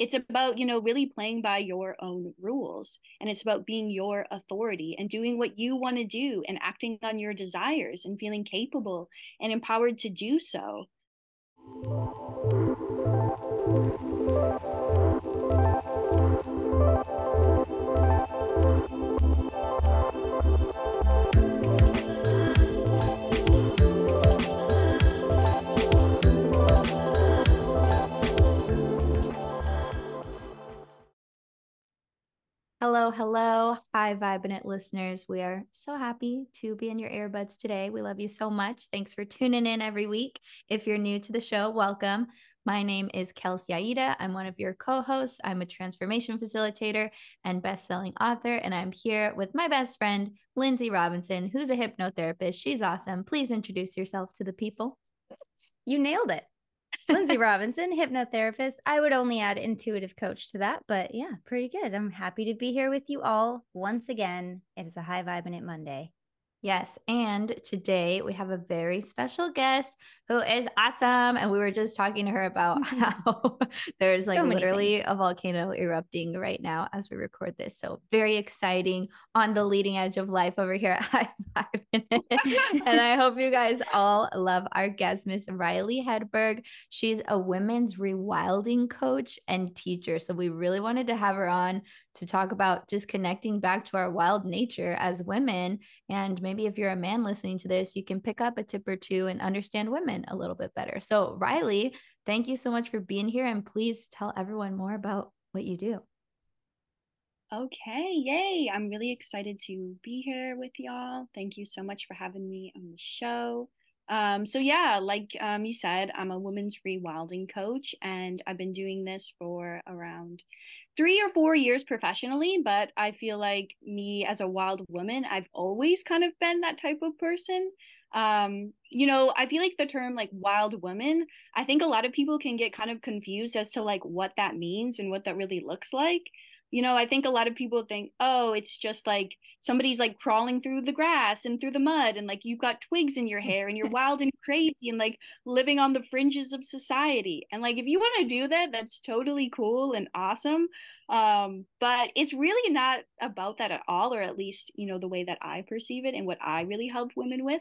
it's about you know really playing by your own rules and it's about being your authority and doing what you want to do and acting on your desires and feeling capable and empowered to do so Hello, hello. Hi, Vibinant listeners. We are so happy to be in your earbuds today. We love you so much. Thanks for tuning in every week. If you're new to the show, welcome. My name is Kelsey Aida. I'm one of your co hosts. I'm a transformation facilitator and best selling author. And I'm here with my best friend, Lindsay Robinson, who's a hypnotherapist. She's awesome. Please introduce yourself to the people. You nailed it. Lindsay Robinson, hypnotherapist. I would only add intuitive coach to that, but yeah, pretty good. I'm happy to be here with you all once again. It is a high vibe in it Monday. Yes. And today we have a very special guest who is awesome. And we were just talking to her about how there's like so literally things. a volcano erupting right now as we record this. So very exciting on the leading edge of life over here at High Five. and I hope you guys all love our guest, Miss Riley Hedberg. She's a women's rewilding coach and teacher. So we really wanted to have her on to talk about just connecting back to our wild nature as women. And maybe if you're a man listening to this, you can pick up a tip or two and understand women a little bit better. So, Riley, thank you so much for being here. And please tell everyone more about what you do. Okay, yay. I'm really excited to be here with y'all. Thank you so much for having me on the show. Um, so yeah, like um, you said, I'm a women's rewilding coach, and I've been doing this for around three or four years professionally. But I feel like me as a wild woman, I've always kind of been that type of person. Um, you know, I feel like the term like wild woman, I think a lot of people can get kind of confused as to like what that means and what that really looks like you know i think a lot of people think oh it's just like somebody's like crawling through the grass and through the mud and like you've got twigs in your hair and you're wild and crazy and like living on the fringes of society. And like if you want to do that that's totally cool and awesome um but it's really not about that at all or at least you know the way that i perceive it and what i really help women with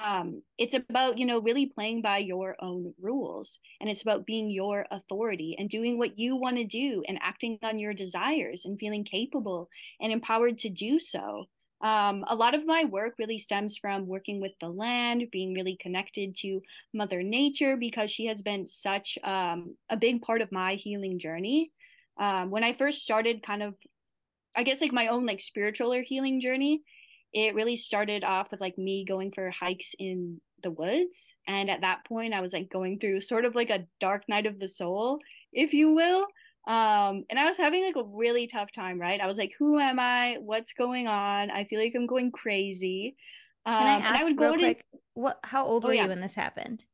um, it's about you know really playing by your own rules and it's about being your authority and doing what you want to do and acting on your desires and feeling capable and empowered to do so. Um, a lot of my work really stems from working with the land being really connected to mother nature because she has been such um, a big part of my healing journey. Um, when i first started kind of i guess like my own like spiritual or healing journey it really started off with like me going for hikes in the woods and at that point i was like going through sort of like a dark night of the soul if you will um and i was having like a really tough time right i was like who am i what's going on i feel like i'm going crazy um Can I ask and i would go real quick, what how old oh, were yeah. you when this happened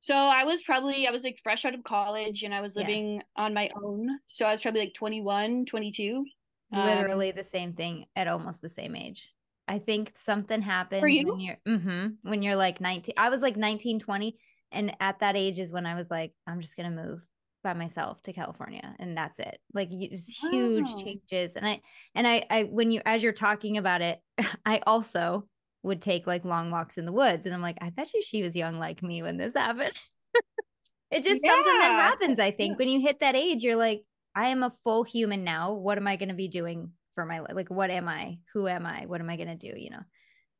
so I was probably I was like fresh out of college and I was living yeah. on my own. So I was probably like 21, 22. Literally um, the same thing at almost the same age. I think something happens you? when you're mm-hmm, when you're like 19. I was like 19, 20. And at that age is when I was like, I'm just gonna move by myself to California. And that's it. Like just huge wow. changes. And I and I I when you as you're talking about it, I also would take like long walks in the woods. And I'm like, I bet you she was young like me when this happened. it's just yeah. something that happens, I think. Yeah. When you hit that age, you're like, I am a full human now. What am I going to be doing for my life? Like, what am I? Who am I? What am I going to do? You know?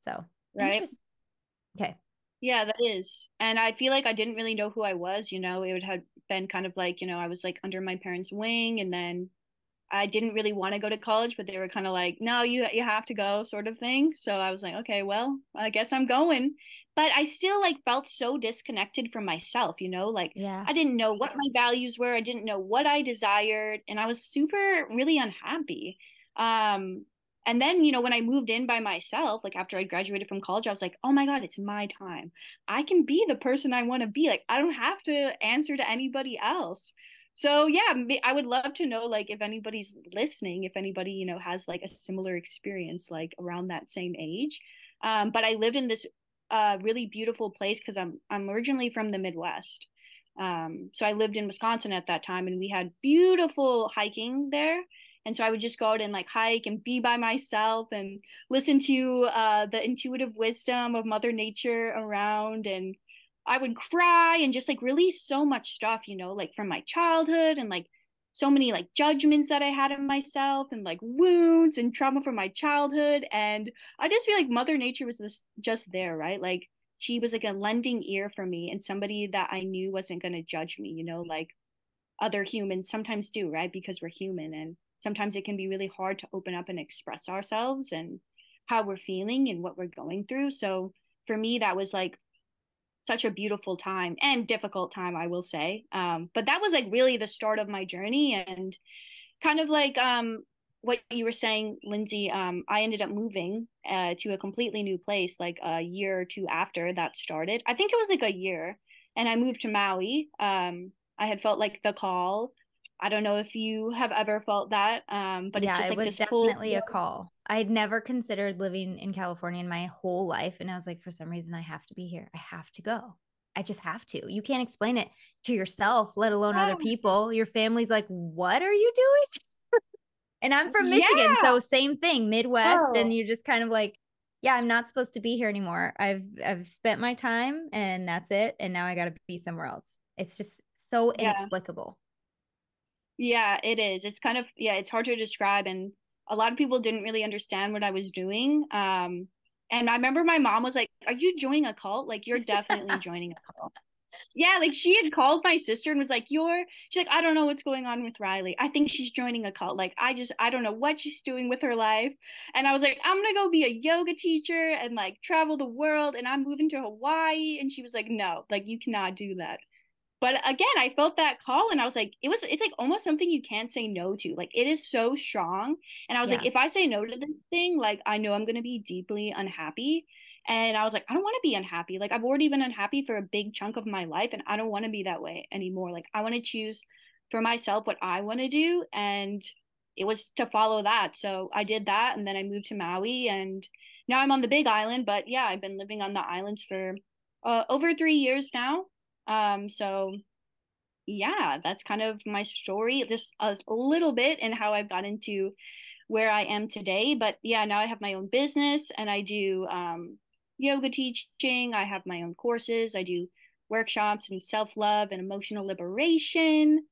So, right. Okay. Yeah, that is. And I feel like I didn't really know who I was, you know, it would have been kind of like, you know, I was like under my parents' wing and then I didn't really want to go to college, but they were kind of like, "No, you you have to go," sort of thing. So I was like, "Okay, well, I guess I'm going." But I still like felt so disconnected from myself, you know? Like yeah. I didn't know what my values were, I didn't know what I desired, and I was super really unhappy. Um and then, you know, when I moved in by myself, like after I graduated from college, I was like, "Oh my god, it's my time. I can be the person I want to be. Like I don't have to answer to anybody else." so yeah i would love to know like if anybody's listening if anybody you know has like a similar experience like around that same age um, but i lived in this uh, really beautiful place because i'm i'm originally from the midwest Um, so I lived in Wisconsin at that time, and we had beautiful hiking there. And so I would just go out and like hike and be by myself and listen to uh, the intuitive wisdom of Mother Nature around. And I would cry and just like release so much stuff, you know, like from my childhood and like so many like judgments that I had of myself and like wounds and trauma from my childhood. And I just feel like Mother Nature was this just there, right? Like she was like a lending ear for me and somebody that I knew wasn't going to judge me, you know, like other humans sometimes do, right? Because we're human and sometimes it can be really hard to open up and express ourselves and how we're feeling and what we're going through. So for me, that was like such a beautiful time and difficult time, I will say. Um, but that was like really the start of my journey and kind of like um, what you were saying, Lindsay, um, I ended up moving uh, to a completely new place like a year or two after that started. I think it was like a year. And I moved to Maui. Um, I had felt like the call. I don't know if you have ever felt that, um, but yeah, it's just like it was definitely a call. I'd never considered living in California in my whole life, and I was like, for some reason, I have to be here. I have to go. I just have to. You can't explain it to yourself, let alone yeah. other people. Your family's like, "What are you doing?" And I'm from Michigan, yeah. so same thing, Midwest, oh. and you're just kind of like, yeah, I'm not supposed to be here anymore. I've I've spent my time and that's it, and now I got to be somewhere else. It's just so inexplicable. Yeah, it is. It's kind of yeah, it's hard to describe and a lot of people didn't really understand what I was doing. Um and I remember my mom was like, "Are you joining a cult? Like you're definitely joining a cult." yeah, like she had called my sister and was like, You're she's like, I don't know what's going on with Riley. I think she's joining a cult. Like, I just I don't know what she's doing with her life. And I was like, I'm gonna go be a yoga teacher and like travel the world and I'm moving to Hawaii. And she was like, No, like you cannot do that. But again, I felt that call and I was like, it was it's like almost something you can't say no to. Like it is so strong. And I was yeah. like, if I say no to this thing, like I know I'm gonna be deeply unhappy. And I was like, I don't want to be unhappy. Like, I've already been unhappy for a big chunk of my life, and I don't want to be that way anymore. Like, I want to choose for myself what I want to do. And it was to follow that. So I did that. And then I moved to Maui, and now I'm on the big island. But yeah, I've been living on the islands for uh, over three years now. Um, so yeah, that's kind of my story, just a little bit and how I've gotten to where I am today. But yeah, now I have my own business and I do um, yoga teaching. I have my own courses. I do workshops and self love and emotional liberation.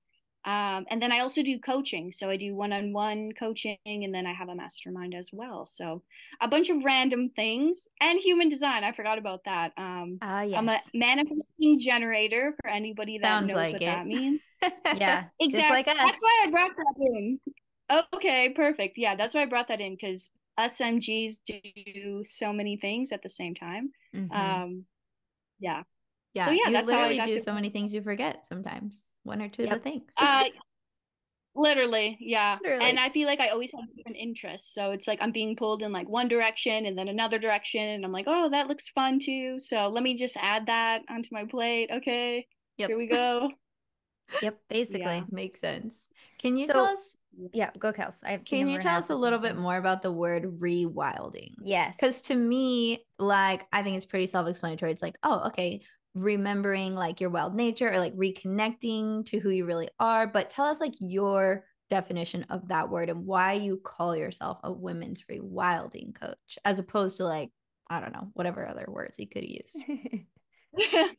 Um, and then I also do coaching. So I do one on one coaching and then I have a mastermind as well. So a bunch of random things and human design. I forgot about that. Um, uh, yes. I'm a manifesting generator for anybody that Sounds knows like what it. that means. yeah. exactly. Like that's why I brought that in. Okay, perfect. Yeah, that's why I brought that in because SMGs do so many things at the same time. Mm-hmm. Um, yeah. Yeah. So yeah, you that's literally how I do to- so many things you forget sometimes. One or two yep. of the things. uh, literally, yeah. Literally. And I feel like I always have different interests. So it's like I'm being pulled in like one direction and then another direction, and I'm like, oh, that looks fun too. So let me just add that onto my plate. Okay. Yep. Here we go. yep. Basically, yeah. makes sense. Can you so, tell us yeah, go Kels. I have can you tell us a little bit more about the word rewilding? Yes. Because to me, like I think it's pretty self-explanatory. It's like, oh, okay, remembering like your wild nature or like reconnecting to who you really are. But tell us like your definition of that word and why you call yourself a women's rewilding coach as opposed to like, I don't know, whatever other words you could use.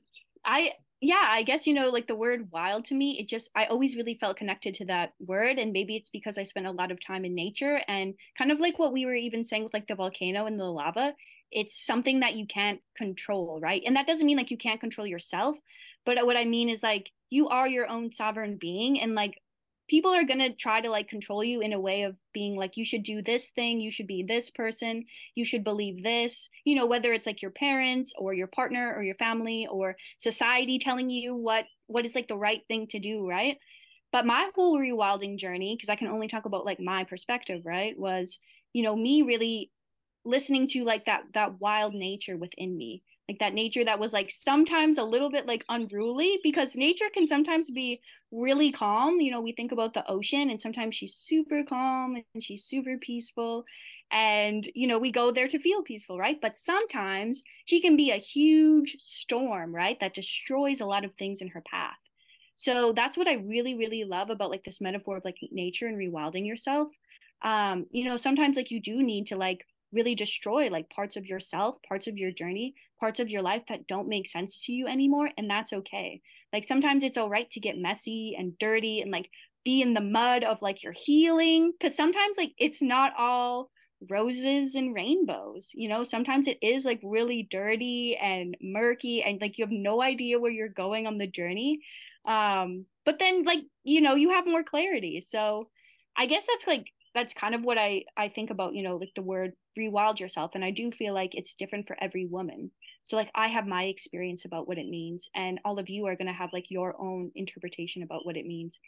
I yeah, I guess you know, like the word wild to me, it just I always really felt connected to that word, and maybe it's because I spent a lot of time in nature and kind of like what we were even saying with like the volcano and the lava. It's something that you can't control, right? And that doesn't mean like you can't control yourself, but what I mean is like you are your own sovereign being, and like people are going to try to like control you in a way of being like you should do this thing you should be this person you should believe this you know whether it's like your parents or your partner or your family or society telling you what what is like the right thing to do right but my whole rewilding journey because i can only talk about like my perspective right was you know me really listening to like that that wild nature within me. Like that nature that was like sometimes a little bit like unruly because nature can sometimes be really calm. You know we think about the ocean and sometimes she's super calm and she's super peaceful. And you know we go there to feel peaceful right? But sometimes she can be a huge storm right? That destroys a lot of things in her path. So that's what I really, really love about like this metaphor of like nature and rewilding yourself. Um, you know, sometimes like you do need to like really destroy like parts of yourself, parts of your journey, parts of your life that don't make sense to you anymore. And that's okay. Like sometimes it's all right to get messy and dirty and like be in the mud of like your healing. Cause sometimes like it's not all roses and rainbows you know sometimes it is like really dirty and murky and like you have no idea where you're going on the journey um but then like you know you have more clarity so i guess that's like that's kind of what i i think about you know like the word rewild yourself and i do feel like it's different for every woman so like i have my experience about what it means and all of you are going to have like your own interpretation about what it means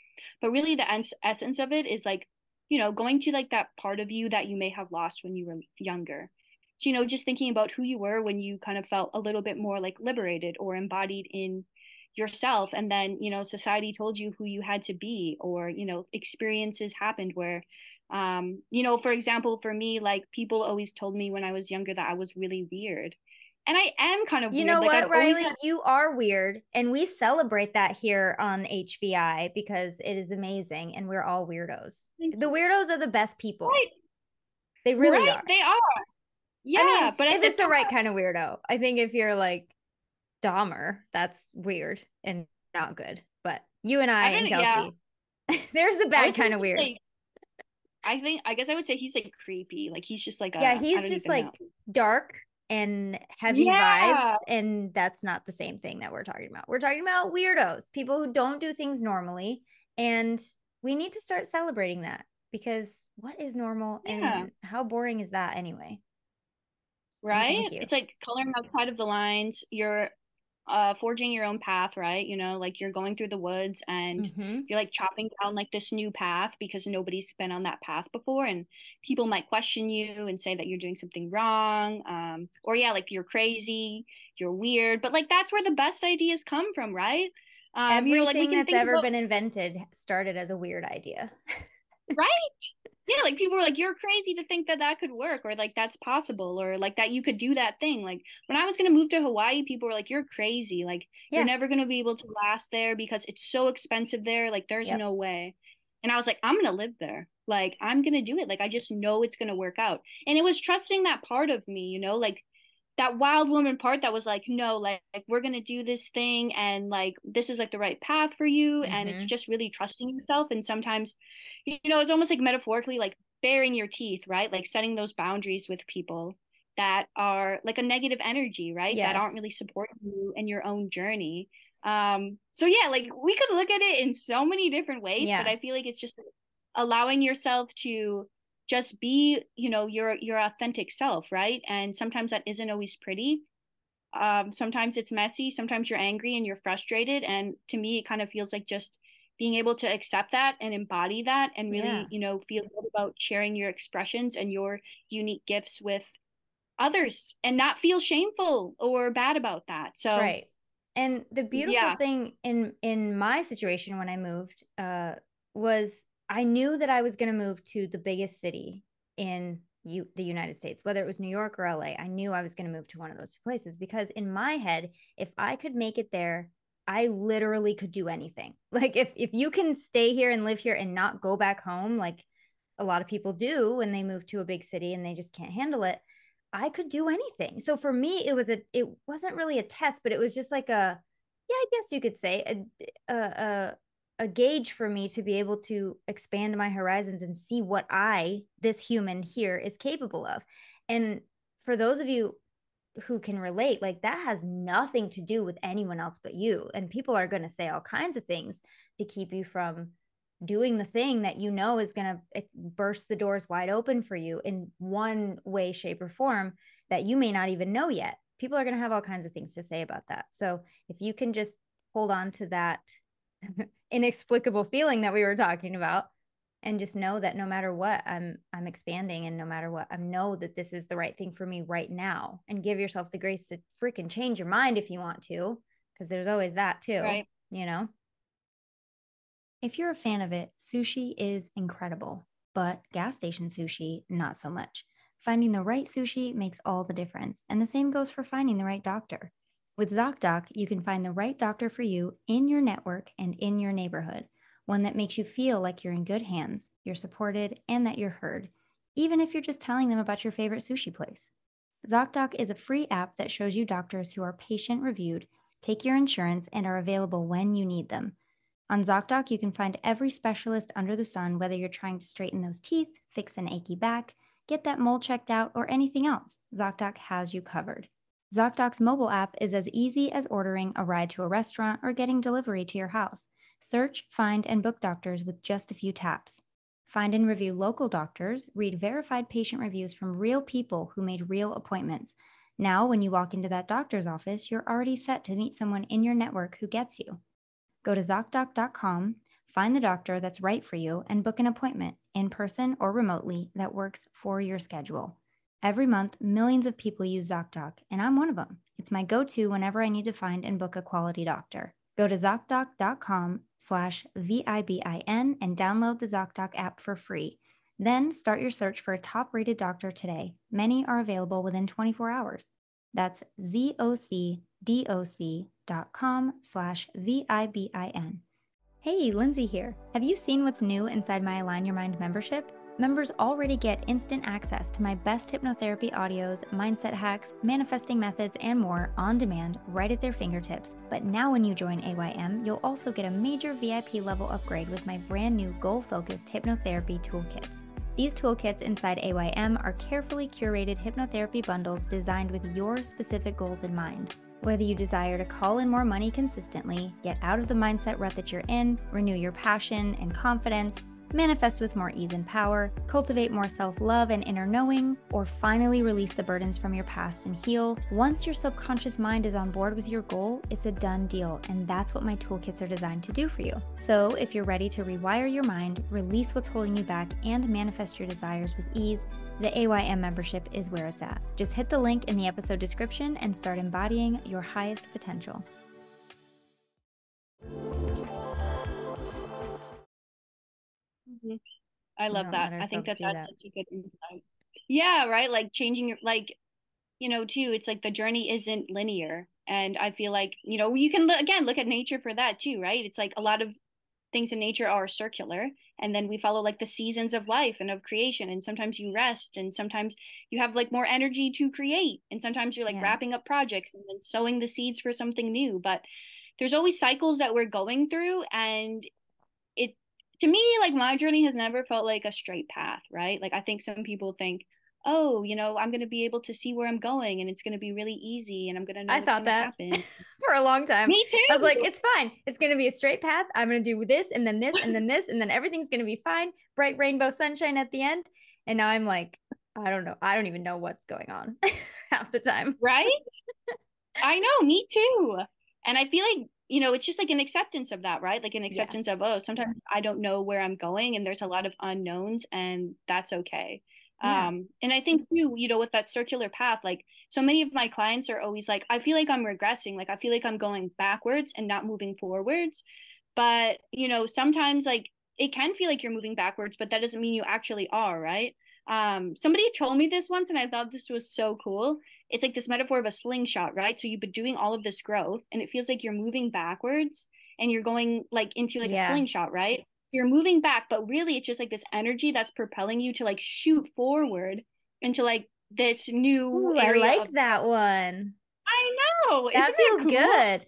but really the ens- essence of it is like you know, going to like that part of you that you may have lost when you were younger. So, you know, just thinking about who you were when you kind of felt a little bit more like liberated or embodied in yourself. And then, you know, society told you who you had to be, or, you know, experiences happened where, um, you know, for example, for me, like people always told me when I was younger that I was really weird and I am kind of you weird. know like, what, I've Riley, had- you are weird, and we celebrate that here on HVI because it is amazing, and we're all weirdos. The weirdos are the best people. Right. They really right? are. They are. Yeah, I mean, but if it's the right kind of weirdo, I think if you're like Dahmer, that's weird and not good. But you and I, I and Kelsey, yeah. there's a bad kind of weird. Like, I think I guess I would say he's like creepy. Like he's just like a, yeah, he's just like know. dark and heavy yeah. vibes and that's not the same thing that we're talking about we're talking about weirdos people who don't do things normally and we need to start celebrating that because what is normal yeah. and how boring is that anyway right it's like coloring outside of the lines you're uh forging your own path right? You know like you're going through the woods and mm-hmm. you're like chopping down like this new path because nobody's been on that path before and people might question you and say that you're doing something wrong um or yeah like you're crazy you're weird but like that's where the best ideas come from right? Um everything you know, like that's ever about... been invented started as a weird idea. Right yeah like people were like you're crazy to think that that could work or like that's possible or like that you could do that thing like when i was going to move to hawaii people were like you're crazy like yeah. you're never going to be able to last there because it's so expensive there like there's yep. no way and i was like i'm going to live there like i'm going to do it like i just know it's going to work out and it was trusting that part of me you know like that wild woman part that was like no like, like we're gonna do this thing and like this is like the right path for you mm-hmm. and it's mm-hmm. just really trusting yourself and sometimes you know it's almost like metaphorically like baring your teeth right like setting those boundaries with people that are like a negative energy right yes. that aren't really supporting you in your own journey um so yeah like we could look at it in so many different ways yeah. but i feel like it's just allowing yourself to just be you know your your authentic self right? And sometimes that isn't always pretty. Um sometimes it's messy sometimes you're angry and you're frustrated. And to me it kind of feels like just being able to accept that and embody that and really yeah. you know feel good about sharing your expressions and your unique gifts with others and not feel shameful or bad about that. So right. And the beautiful yeah. thing in in my situation when i moved uh was I knew that I was going to move to the biggest city in U- the United States, whether it was New York or LA. I knew I was going to move to one of those two places because in my head, if I could make it there, I literally could do anything. Like if if you can stay here and live here and not go back home, like a lot of people do when they move to a big city and they just can't handle it, I could do anything. So for me, it was a it wasn't really a test, but it was just like a yeah, I guess you could say a, a, a a gauge for me to be able to expand my horizons and see what I, this human here, is capable of. And for those of you who can relate, like that has nothing to do with anyone else but you. And people are going to say all kinds of things to keep you from doing the thing that you know is going to eh, burst the doors wide open for you in one way, shape, or form that you may not even know yet. People are going to have all kinds of things to say about that. So if you can just hold on to that inexplicable feeling that we were talking about and just know that no matter what i'm i'm expanding and no matter what i know that this is the right thing for me right now and give yourself the grace to freaking change your mind if you want to because there's always that too right. you know? If you're a fan of it sushi is incredible but gas station sushi not so much. Finding the right sushi makes all the difference and the same goes for finding the right doctor With ZocDoc, you can find the right doctor for you in your network and in your neighborhood, one that makes you feel like you're in good hands, you're supported, and that you're heard, even if you're just telling them about your favorite sushi place. ZocDoc is a free app that shows you doctors who are patient reviewed, take your insurance, and are available when you need them. On ZocDoc, you can find every specialist under the sun, whether you're trying to straighten those teeth, fix an achy back, get that mole checked out, or anything else. ZocDoc has you covered. ZocDoc's mobile app is as easy as ordering a ride to a restaurant or getting delivery to your house. Search, find, and book doctors with just a few taps. Find and review local doctors, read verified patient reviews from real people who made real appointments. Now, when you walk into that doctor's office, you're already set to meet someone in your network who gets you. Go to ZocDoc.com, find the doctor that's right for you, and book an appointment in person or remotely that works for your schedule. Every month, millions of people use ZocDoc, and I'm one of them. It's my go-to whenever I need to find and book a quality doctor. Go to ZocDoc.com slash VIBIN and download the ZocDoc app for free. Then start your search for a top rated doctor today. Many are available within 24 hours. That's zocdoc.com slash VIBIN. Hey, Lindsay here. Have you seen what's new inside my Align Your Mind membership? Members already get instant access to my best hypnotherapy audios, mindset hacks, manifesting methods, and more on demand right at their fingertips. But now, when you join AYM, you'll also get a major VIP level upgrade with my brand new goal focused hypnotherapy toolkits. These toolkits inside AYM are carefully curated hypnotherapy bundles designed with your specific goals in mind. Whether you desire to call in more money consistently, get out of the mindset rut that you're in, renew your passion and confidence, manifest with more ease and power, cultivate more self love and inner knowing, or finally release the burdens from your past and heal, once your subconscious mind is on board with your goal, it's a done deal. And that's what my toolkits are designed to do for you. So if you're ready to rewire your mind, release what's holding you back, and manifest your desires with ease, the AYM membership is where it's at. Just hit the link in the episode description and start embodying your highest potential. Mm-hmm. I love that. I think that that's that. such a good insight. Yeah, right. Like changing your like, you know, too. It's like the journey isn't linear, and I feel like you know you can look, again look at nature for that too, right? It's like a lot of things in nature are circular, and then we follow like the seasons of life and of creation. And sometimes you rest, and sometimes you have like more energy to create, and sometimes you're like yeah. wrapping up projects and then sowing the seeds for something new. But there's always cycles that we're going through, and to me, like my journey has never felt like a straight path, right? Like I think some people think, oh, you know, I'm gonna be able to see where I'm going and it's gonna be really easy and I'm gonna know I thought that for a long time. Me too. I was like, it's fine. It's gonna be a straight path. I'm gonna do this and then this and then this and then everything's gonna be fine. Bright rainbow sunshine at the end. And now I'm like, I don't know. I don't even know what's going on half the time. Right? I know, me too. And I feel like you know, it's just like an acceptance of that, right? Like an acceptance yeah. of, oh, sometimes I don't know where I'm going and there's a lot of unknowns and that's okay. Yeah. Um, and I think too, you know, with that circular path, like so many of my clients are always like, I feel like I'm regressing, like I feel like I'm going backwards and not moving forwards. But, you know, sometimes like it can feel like you're moving backwards, but that doesn't mean you actually are, right? Um, somebody told me this once and I thought this was so cool it's like this metaphor of a slingshot, right? So you've been doing all of this growth and it feels like you're moving backwards and you're going like into like yeah. a slingshot, right? You're moving back, but really it's just like this energy that's propelling you to like shoot forward into like this new Ooh, I like of- that one. I know. That Isn't feels that cool? good.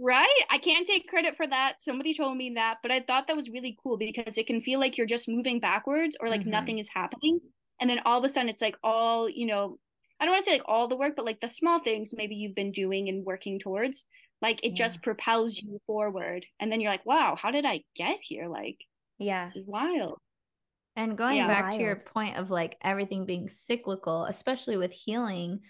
Right? I can't take credit for that. Somebody told me that, but I thought that was really cool because it can feel like you're just moving backwards or like mm-hmm. nothing is happening. And then all of a sudden it's like all, you know, I don't want to say like all the work, but like the small things maybe you've been doing and working towards, like it yeah. just propels you forward. And then you're like, wow, how did I get here? Like, yeah, this is wild. And going yeah, back wild. to your point of like everything being cyclical, especially with healing,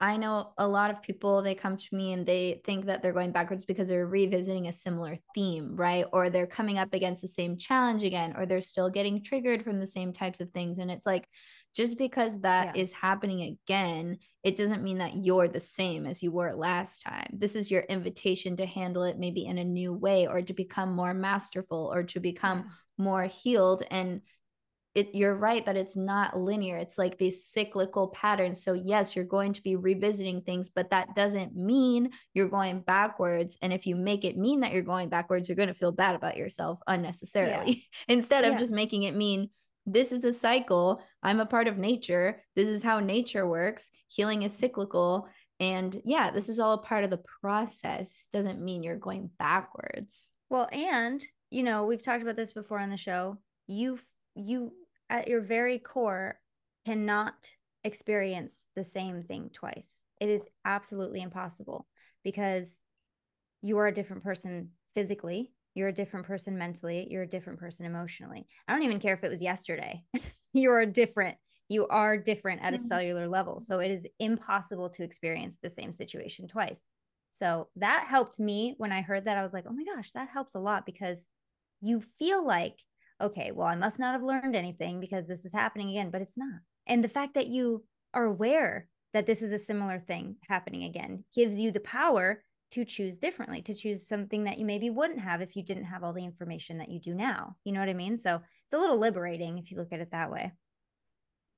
I know a lot of people, they come to me and they think that they're going backwards because they're revisiting a similar theme, right? Or they're coming up against the same challenge again, or they're still getting triggered from the same types of things. And it's like, just because that yeah. is happening again, it doesn't mean that you're the same as you were last time. This is your invitation to handle it maybe in a new way or to become more masterful or to become yeah. more healed. And it, you're right that it's not linear. It's like these cyclical patterns. So, yes, you're going to be revisiting things, but that doesn't mean you're going backwards. And if you make it mean that you're going backwards, you're going to feel bad about yourself unnecessarily yeah. instead of yeah. just making it mean this is the cycle. I'm a part of nature. This is how nature works. Healing is cyclical. And yeah, this is all a part of the process. Doesn't mean you're going backwards. Well, and you know, we've talked about this before on the show. You you at your very core cannot experience the same thing twice. It is absolutely impossible because you are a different person physically, you're a different person mentally, you're a different person emotionally. I don't even care if it was yesterday. you're different. You are different at a mm-hmm. cellular level. So it is impossible to experience the same situation twice. So that helped me when I heard that. I was like, oh my gosh, that helps a lot because you feel like okay, well, I must not have learned anything because this is happening again, but it's not. And the fact that you are aware that this is a similar thing happening again gives you the power to choose differently, to choose something that you maybe wouldn't have if you didn't have all the information that you do now. You know what I mean? So it's a little liberating if you look at it that way.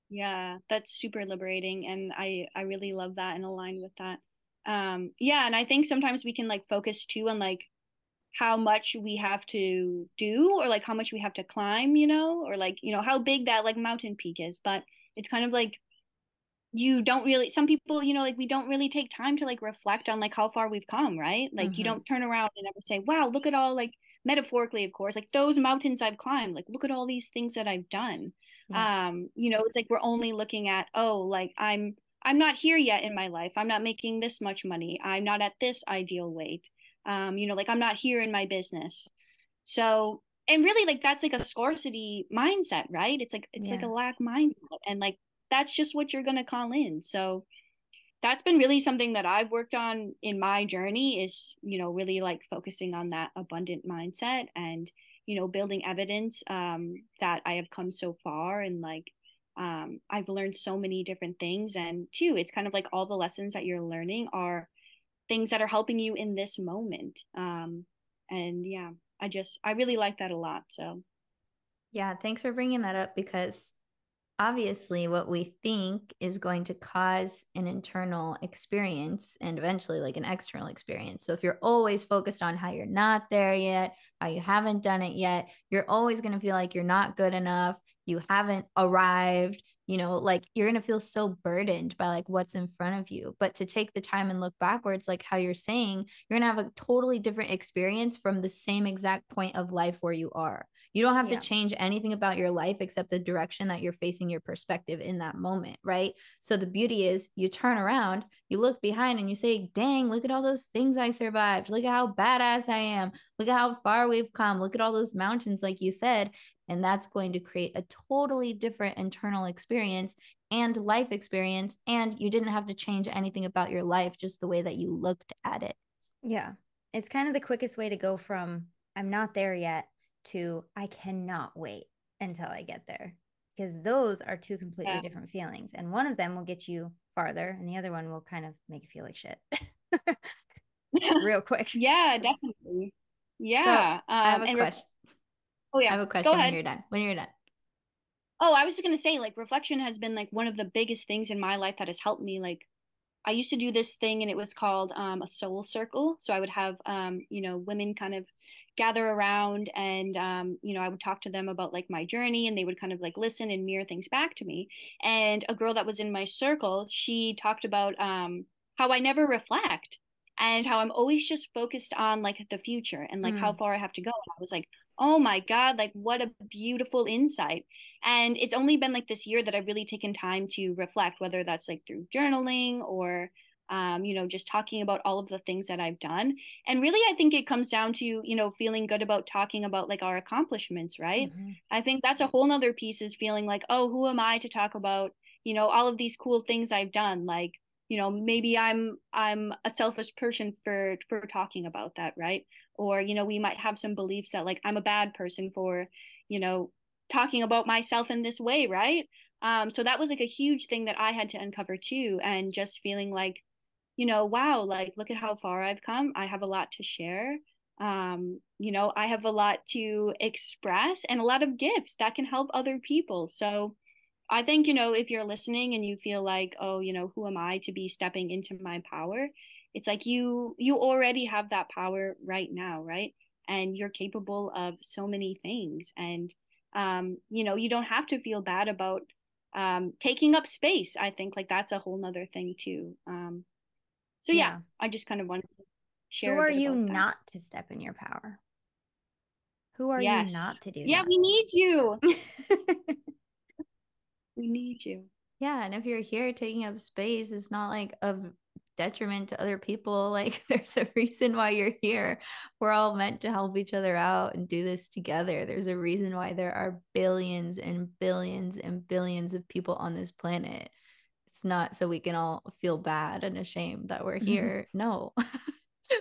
Yeah, that's super liberating. And I, I really love that and align with that. Um, yeah. And I think sometimes we can like focus too on like how much we have to do or like how much we have to climb you know or like you know how big that like mountain peak is but it's kind of like you don't really some people you know like we don't really take time to like reflect on like how far we've come right? Like mm-hmm. you don't turn around and ever say wow look at all like metaphorically of course like those mountains i've climbed like look at all these things that i've done. Yeah. um you know it's like we're only looking at oh like i'm i'm not here yet in my life. I'm not making this much money. I'm not at this ideal weight. Um you know like i'm not here in my business. So and really like that's like a scarcity mindset right? It's like it's yeah. like a lack mindset and like that's just what you're going to call in. So that's been really something that i've worked on in my journey is you know really like focusing on that abundant mindset and you know building evidence um that i have come so far and like um i've learned so many different things. And too it's kind of like all the lessons that you're learning are things that are helping you in this moment. Um and yeah i just i really like that a lot so. Yeah thanks for bringing that up because obviously what we think is going to cause an internal experience and eventually like an external experience. So if you're always focused on how you're not there yet, how you haven't done it yet, you're always going to feel like you're not good enough, you haven't arrived, you know like you're going to feel so burdened by like what's in front of you but to take the time and look backwards like how you're saying you're going to have a totally different experience from the same exact point of life where you are. You don't have yeah. to change anything about your life except the direction that you're facing your perspective in that moment right? So the beauty is you turn around you look behind and you say dang look at all those things i survived. Look at how badass i am. Look at how far we've come. Look at all those mountains like you said and that's going to create a totally different internal experience and life experience. And you didn't have to change anything about your life, just the way that you looked at it. Yeah. It's kind of the quickest way to go from I'm not there yet to I cannot wait until I get there. Because those are two completely yeah. different feelings. And one of them will get you farther, and the other one will kind of make you feel like shit. Real quick. Yeah, definitely. Yeah. So, um, I have a question. Oh yeah. I have a question when you're done. When you're done. Oh, I was just gonna say, like, reflection has been like one of the biggest things in my life that has helped me. Like, I used to do this thing, and it was called um, a soul circle. So I would have, um, you know, women kind of gather around, and um, you know, I would talk to them about like my journey, and they would kind of like listen and mirror things back to me. And a girl that was in my circle, she talked about um, how I never reflect and how I'm always just focused on like the future and like mm. how far I have to go. And I was like, oh my God, like what a beautiful insight. And it's only been like this year that I've really taken time to reflect, whether that's like through journaling or, um, you know, just talking about all of the things that I've done. And really, I think it comes down to, you know, feeling good about talking about like our accomplishments, right? Mm-hmm. I think that's a whole nother piece is feeling like, oh, who am I to talk about, you know, all of these cool things I've done? Like, you know maybe i'm i'm a selfish person for for talking about that right or you know we might have some beliefs that like i'm a bad person for you know talking about myself in this way right um so that was like a huge thing that i had to uncover too and just feeling like you know wow like look at how far i've come i have a lot to share um, you know, I have a lot to express and a lot of gifts that can help other people. So I think, you know, if you're listening and you feel like, oh, you know, who am I to be stepping into my power? It's like you you already have that power right now, right? And you're capable of so many things. And um, you know, you don't have to feel bad about um taking up space. I think like that's a whole nother thing too. Um so yeah, yeah I just kind of wanted to share. Who are you not to step in your power? Who are yes. you not to do yeah, that? we need you. we need you. Yeah, and if you're here taking up space, it's not like of detriment to other people. Like there's a reason why you're here. We're all meant to help each other out and do this together. There's a reason why there are billions and billions and billions of people on this planet. It's not so we can all feel bad and ashamed that we're mm-hmm. here. No.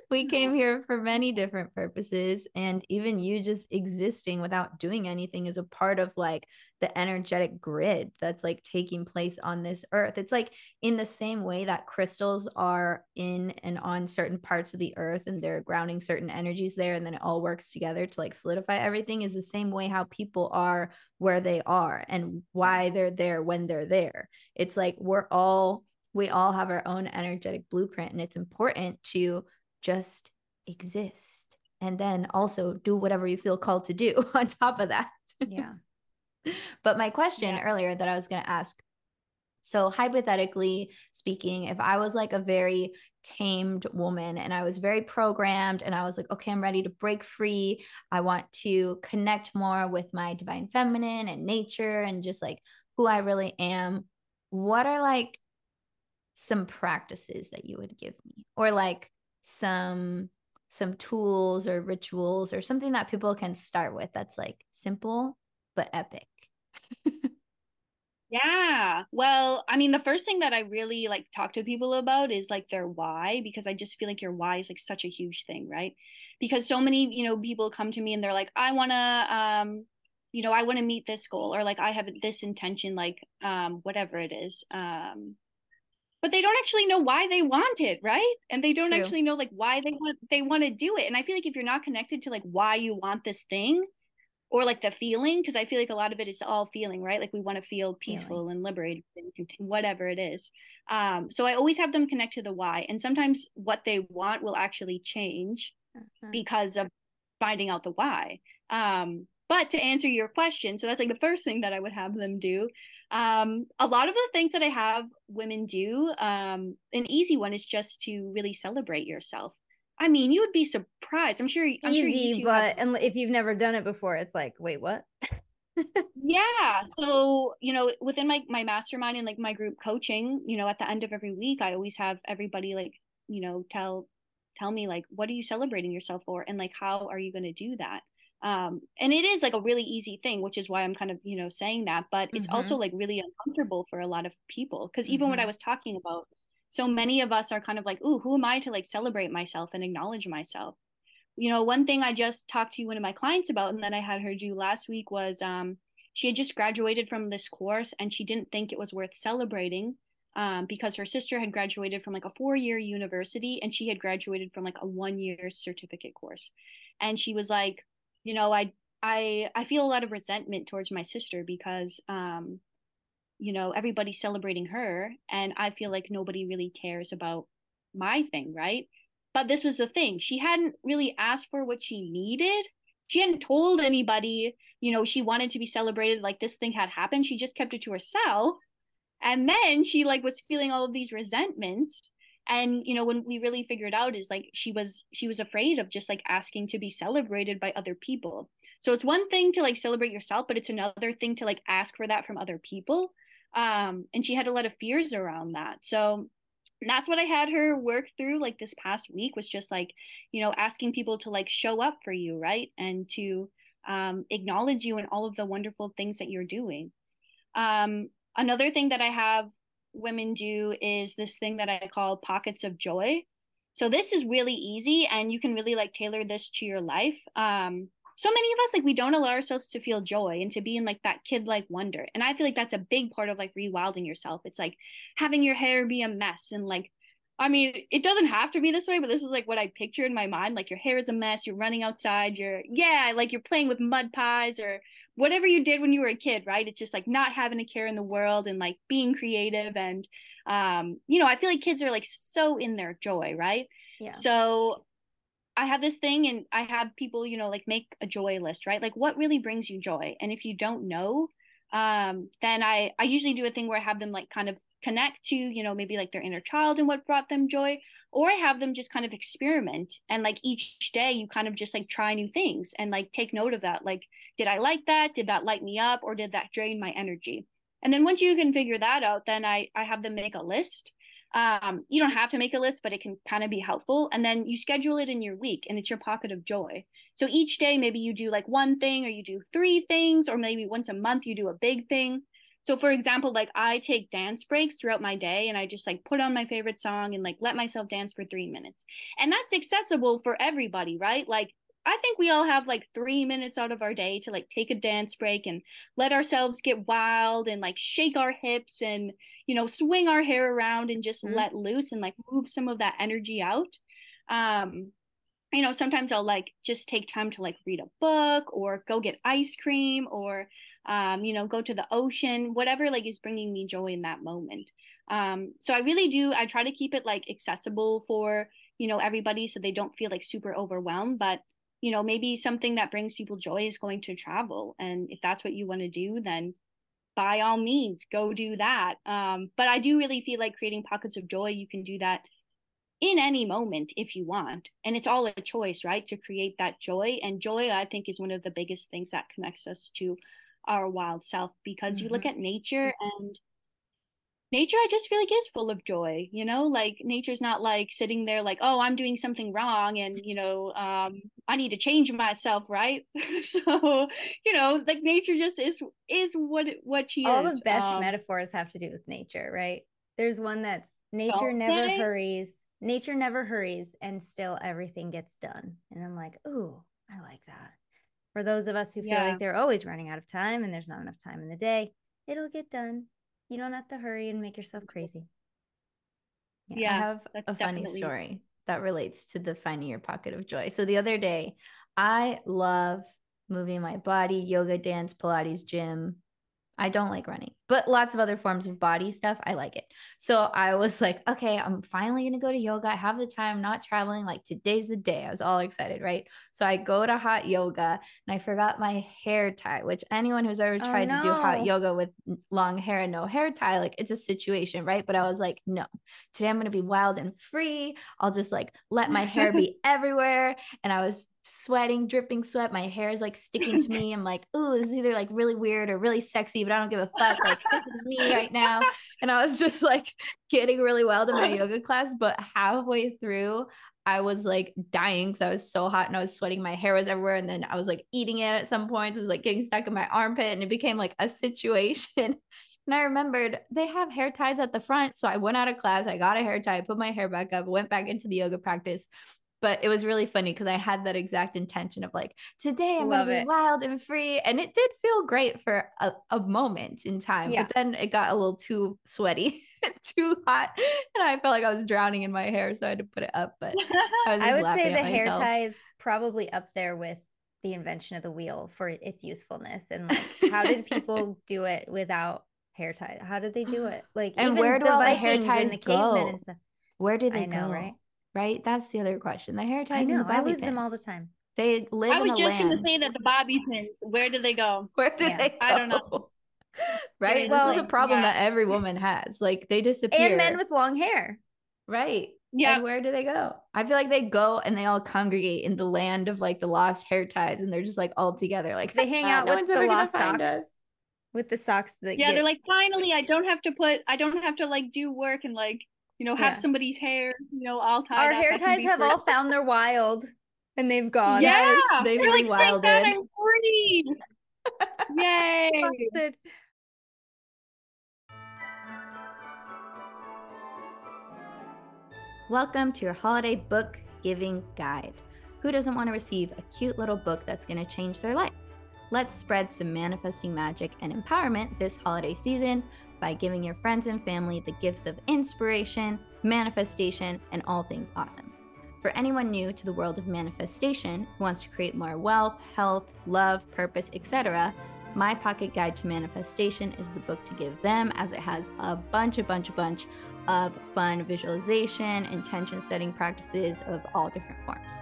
we came here for many different purposes and even you just existing without doing anything is a part of like the energetic grid that's like taking place on this earth. It's like in the same way that crystals are in and on certain parts of the earth and they're grounding certain energies there and then it all works together to like solidify everything is the same way how people are where they are and why they're there when they're there. It's like we're all we all have our own energetic blueprint and it's important to just exist and then also do whatever you feel called to do on top of that. Yeah. but my question yeah. earlier that I was going to ask so, hypothetically speaking, if I was like a very tamed woman and I was very programmed and I was like, okay, I'm ready to break free. I want to connect more with my divine feminine and nature and just like who I really am. What are like some practices that you would give me? Or like some some tools or rituals or something that people can start with that's like simple but epic. yeah. Well, I mean, the first thing that I really like talk to people about is like their why, because I just feel like your why is like such a huge thing, right? Because so many, you know, people come to me and they're like, I want to, um, you know, I want to meet this goal or like I have this intention, like, um, whatever it is. Um, but they don't actually know why they want it right? And they don't True. actually know like why they want they want to do it. And i feel like if you're not connected to like why you want this thing or like the feeling because i feel like a lot of it is all feeling right? Like we want to feel peaceful and liberated and whatever it is. Um so i always have them connect to the why and sometimes what they want will actually change uh-huh. because of finding out the why. Um but to answer your question so that's like the first thing that i would have them do um, a lot of the things that I have women do, um, an easy one is just to really celebrate yourself. I mean, you would be surprised. I'm sure. I'm easy, sure but have... if you've never done it before, it's like, wait, what? yeah. So you know, within my my mastermind and like my group coaching, you know, at the end of every week, I always have everybody like, you know, tell tell me like, what are you celebrating yourself for, and like, how are you going to do that? Um and it is like a really easy thing which is why i'm kind of you know saying that but it's mm-hmm. also like really uncomfortable for a lot of people because even mm-hmm. what i was talking about so many of us are kind of like ooh who am i to like celebrate myself and acknowledge myself you know one thing i just talked to one of my clients about and that i had her do last week was um she had just graduated from this course and she didn't think it was worth celebrating um, because her sister had graduated from like a four year university and she had graduated from like a one year certificate course and she was like you know i i i feel a lot of resentment towards my sister because um you know everybody's celebrating her and i feel like nobody really cares about my thing right? But this was the thing she hadn't really asked for what she needed. She hadn't told anybody you know she wanted to be celebrated like this thing had happened. She just kept it to herself. And then she like was feeling all of these resentments and you know when we really figured out is like she was she was afraid of just like asking to be celebrated by other people. So it's one thing to like celebrate yourself but it's another thing to like ask for that from other people. Um and she had a lot of fears around that. So that's what i had her work through like this past week was just like you know asking people to like show up for you right? And to um acknowledge you and all of the wonderful things that you're doing. Um another thing that i have women do is this thing that I call pockets of joy. So this is really easy and you can really like tailor this to your life. Um so many of us like we don't allow ourselves to feel joy and to be in like that kid like wonder. And I feel like that's a big part of like rewilding yourself. It's like having your hair be a mess and like I mean, it doesn't have to be this way, but this is like what I picture in my mind. Like your hair is a mess, you're running outside, you're yeah, like you're playing with mud pies or whatever you did when you were a kid, right? It's just like not having a care in the world and like being creative and um, you know, I feel like kids are like so in their joy, right? Yeah. So I have this thing and I have people, you know, like make a joy list, right? Like what really brings you joy? And if you don't know, um, then I I usually do a thing where I have them like kind of connect to, you know, maybe like their inner child and what brought them joy, or I have them just kind of experiment and like each day you kind of just like try new things and like take note of that. Like, did I like that? Did that light me up or did that drain my energy? And then once you can figure that out, then I I have them make a list um, you don't have to make a list, but it can kind of be helpful. And then you schedule it in your week and it's your pocket of joy. So each day, maybe you do like one thing or you do three things, or maybe once a month you do a big thing. So for example, like I take dance breaks throughout my day and I just like put on my favorite song and like let myself dance for three minutes. And that's accessible for everybody, right? Like I think we all have like three minutes out of our day to like take a dance break and let ourselves get wild and like shake our hips and, you know, swing our hair around and just mm-hmm. let loose and like move some of that energy out. Um, you know, sometimes I'll like just take time to like read a book or go get ice cream or, um, you know, go to the ocean, whatever like is bringing me joy in that moment. Um, so I really do, I try to keep it like accessible for, you know, everybody so they don't feel like super overwhelmed. But you know maybe something that brings people joy is going to travel and if that's what you want to do then by all means go do that um, but i do really feel like creating pockets of joy you can do that in any moment if you want and it's all a choice right to create that joy and joy i think is one of the biggest things that connects us to our wild self because mm-hmm. you look mm-hmm. at nature and nature i just feel like is full of joy you know like nature's not like sitting there like oh i'm doing something wrong and you know um i need to change myself right so you know like nature just is is what what she is. all the best um, metaphors have to do with nature right there's one that's nature never they? hurries nature never hurries and still everything gets done and i'm like ooh i like that for those of us who feel yeah. like they're always running out of time and there's not enough time in the day it'll get done you don't have to hurry and make yourself crazy. Yeah, yeah I have a funny story that relates to the finding your pocket of joy. So the other day, I love moving my body, yoga, dance, Pilates, gym, I don't like running, but lots of other forms of body stuff, I like it. So I was like, okay, I'm finally going to go to yoga. I have the time, I'm not traveling. Like today's the day. I was all excited, right? So I go to hot yoga and I forgot my hair tie, which anyone who's ever oh, tried oh, no. to do hot yoga with long hair and no hair tie, like it's a situation, right? But I was like, no, today I'm going to be wild and free. I'll just like let my hair be everywhere. And I was sweating, dripping sweat. My hair is like sticking to me. I'm like, ooh, this is either like really weird or really sexy, but I don't give a fuck. Like, this is me right now. And I was just like getting really wild in my yoga class. But halfway through, I was like dying because I was so hot and I was sweating. My hair was everywhere. And then I was like eating it at some points. It was like getting stuck in my armpit and it became like a situation. And I remembered they have hair ties at the front. So I went out of class, I got a hair tie, put my hair back up, went back into the yoga practice but it was really funny because I had that exact intention of like today I'm Love gonna be wild and free, and it did feel great for a, a moment in time. Yeah. But then it got a little too sweaty, too hot, and I felt like I was drowning in my hair, so I had to put it up. But I was I would say the hair tie is probably up there with the invention of the wheel for its youthfulness and like how did people do it without hair ties? How did they do it? Like and where do all the hair ties go? Where do they know, go? Right right? That's the other question. The hair ties I know, and the bobby I lose pins. them all the time. They live. I was just going to say that the bobby pins. Where do they go? Where do yeah. they? Go? I don't know. right. Well, this is a problem yeah. that every woman has. Like they disappear. And men with long hair. Right. Yeah. And where do they go? I feel like they go and they all congregate in the land of like the lost hair ties, and they're just like all together. Like they hang out no with the lost socks. Us. With the socks that yeah, get... they're like finally I don't have to put I don't have to like do work and like you know, have yeah. somebody's hair, you know, all tied. Our hair ties have all found their wild and they've gone. Yeah, they've been like, wilded. I'm free. Yay. Welcome to your holiday book giving guide. Who doesn't want to receive a cute little book that's going to change their life? Let's spread some manifesting magic and empowerment this holiday season by giving your friends and family the gifts of inspiration, manifestation, and all things awesome. For anyone new to the world of manifestation who wants to create more wealth, health, love, purpose, etc., my Pocket Guide to Manifestation is the book to give them as it has a bunch, a bunch, a bunch of fun visualization, intention setting practices of all different forms.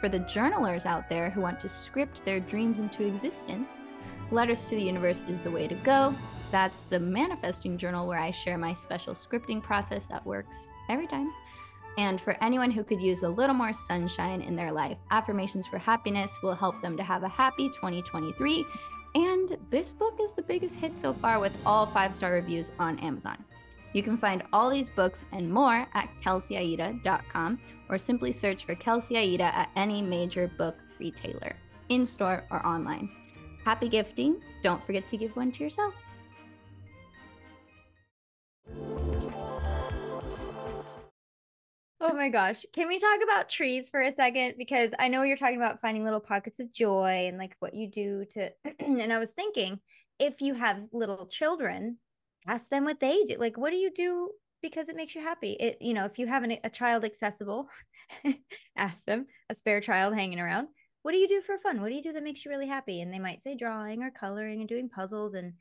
For the journalers out there who want to script their dreams into existence, Letters to the Universe is the way to go. That's the manifesting journal where I share my special scripting process that works every time. And for anyone who could use a little more sunshine in their life, Affirmations for Happiness will help them to have a happy 2023 and this book is the biggest hit so far with all five star reviews on Amazon. You can find all these books and more at kelseyaida.com or simply search for Kelsey Aida at any major book retailer, in store or online. Happy gifting! Don't forget to give one to yourself. Oh my gosh. Can we talk about trees for a second? Because I know you're talking about finding little pockets of joy and like what you do to. and I was thinking if you have little children, ask them what they do. Like, what do you do because it makes you happy? It, you know, if you have an, a child accessible, ask them, a spare child hanging around, what do you do for fun? What do you do that makes you really happy? And they might say drawing or coloring and doing puzzles and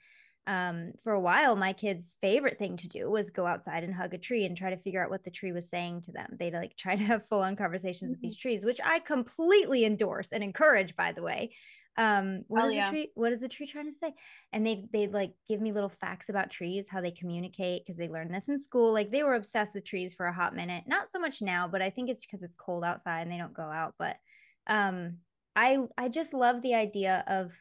um, for a while, my kids' favorite thing to do was go outside and hug a tree and try to figure out what the tree was saying to them. They'd like try to have full on conversations mm-hmm. with these trees, which I completely endorse and encourage, by the way. Um, what oh, is yeah. the tree? What is the tree trying to say? And they they'd like give me little facts about trees, how they communicate, because they learned this in school. Like they were obsessed with trees for a hot minute. Not so much now, but I think it's because it's cold outside and they don't go out. But um, I I just love the idea of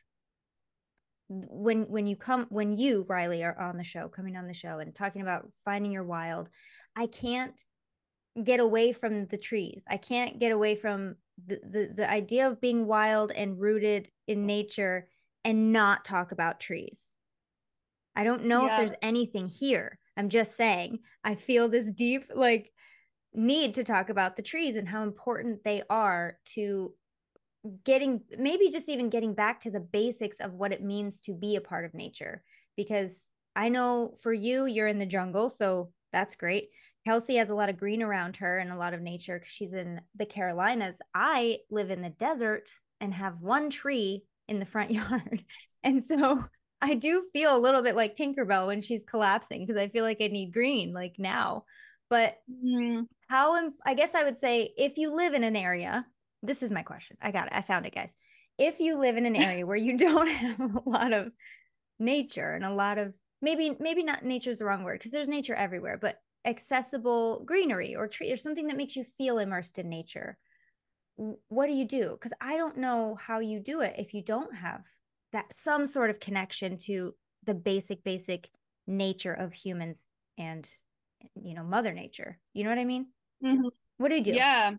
when when you come when you riley are on the show coming on the show and talking about finding your wild i can't get away from the trees i can't get away from the, the the idea of being wild and rooted in nature and not talk about trees. I don't know yeah. if there's anything here. I'm just saying i feel this deep like need to talk about the trees and how important they are to getting maybe just even getting back to the basics of what it means to be a part of nature. Because i know for you you're in the jungle so that's great kelsey has a lot of green around her and a lot of nature because she's in the carolinas i live in the desert and have one tree in the front yard and so i do feel a little bit like tinkerbell when she's collapsing because i feel like i need green like now but mm-hmm. how i guess i would say if you live in an area this is my question. I got it. I found it, guys. If you live in an area where you don't have a lot of nature and a lot of maybe maybe not nature is the wrong word because there's nature everywhere, but accessible greenery or tree or something that makes you feel immersed in nature. What do you do? Because I don't know how you do it if you don't have that some sort of connection to the basic basic nature of humans and you know mother nature you know what i mean mm-hmm. what do you do yeah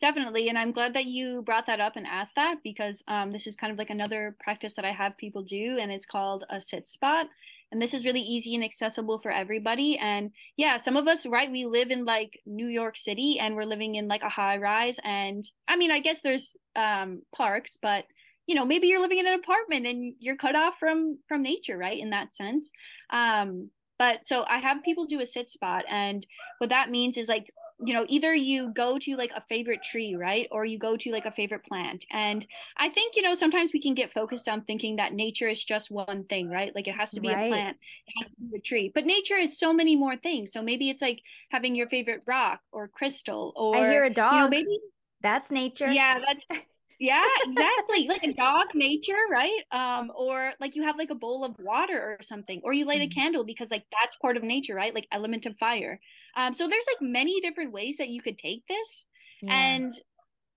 Definitely. And I'm glad that you brought that up and asked that because um, this is kind of like another practice that I have people do, and it's called a sit spot. And this is really easy and accessible for everybody. And yeah, some of us, right, we live in like New York City and we're living in like a high rise. And I mean, I guess there's um, parks, but you know, maybe you're living in an apartment and you're cut off from from nature, right? In that sense. Um, but so I have people do a sit spot, and what that means is like you know either you go to like a favorite tree right or you go to like a favorite plant. And i think you know sometimes we can get focused on thinking that nature is just one thing right? Like it has to be right. a plant it has to be a tree. But nature is so many more things. So maybe it's like having your favorite rock or crystal or i hear a dog you know, maybe that's nature. Yeah that's yeah exactly. Like a dog nature right? Um or like you have like a bowl of water or something or you light mm-hmm. a candle because like that's part of nature right? Like element of fire um, so there's like many different ways that you could take this. Yeah. And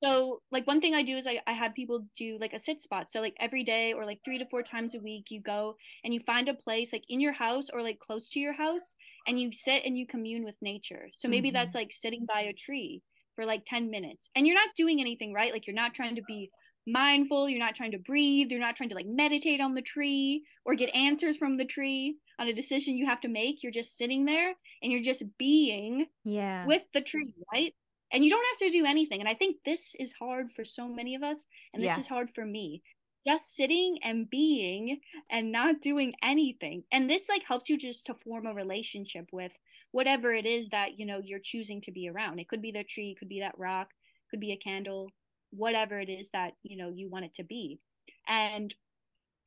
so like one thing I do is I, I have people do like a sit spot. So like every day or like three to four times a week, you go and you find a place like in your house or like close to your house and you sit and you commune with nature. So maybe mm-hmm. that's like sitting by a tree for like 10 minutes and you're not doing anything, right? Like you're not trying to be mindful, you're not trying to breathe, you're not trying to like meditate on the tree or get answers from the tree on a decision you have to make. You're just sitting there and you're just being yeah with the tree, right? And you don't have to do anything. And I think this is hard for so many of us, and this yeah. is hard for me just sitting and being and not doing anything and this like helps you just to form a relationship with whatever it is that you know you're choosing to be around it could be the tree could be that rock could be a candle whatever it is that you know you want it to be. And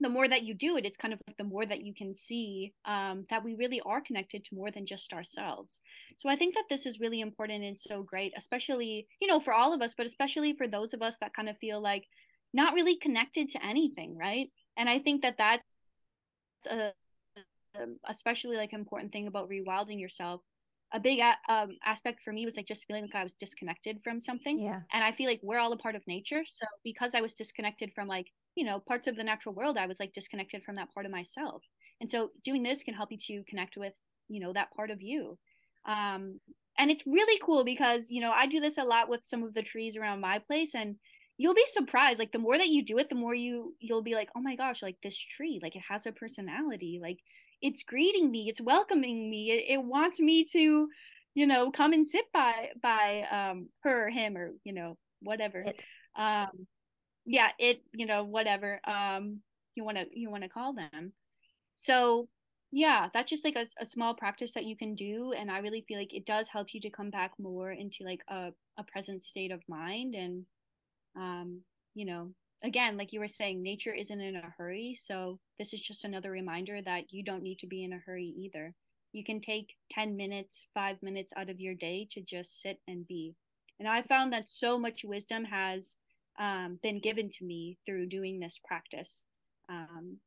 the more that you do it it's kind of like the more that you can see um, that we really are connected to more than just ourselves. So i think that this is really important and so great especially you know for all of us but especially for those of us that kind of feel like not really connected to anything right? And i think that that's a especially like important thing about rewilding yourself a big um, aspect for me was like just feeling like I was disconnected from something. Yeah. And I feel like we're all a part of nature. So because I was disconnected from like, you know, parts of the natural world, I was like disconnected from that part of myself. And so doing this can help you to connect with, you know, that part of you. Um, and it's really cool because, you know, I do this a lot with some of the trees around my place and you'll be surprised. Like the more that you do it, the more you you'll be like, oh my gosh, like this tree, like it has a personality. Like it's greeting me it's welcoming me it, it wants me to you know come and sit by by um her or him or you know whatever it. um yeah it you know whatever um you want to you want to call them so yeah that's just like a, a small practice that you can do and i really feel like it does help you to come back more into like a, a present state of mind and um you know again, like you were saying, nature isn't in a hurry. So this is just another reminder that you don't need to be in a hurry either. You can take 10 minutes, five minutes out of your day to just sit and be. And I found that so much wisdom has um, been given to me through doing this practice. Um,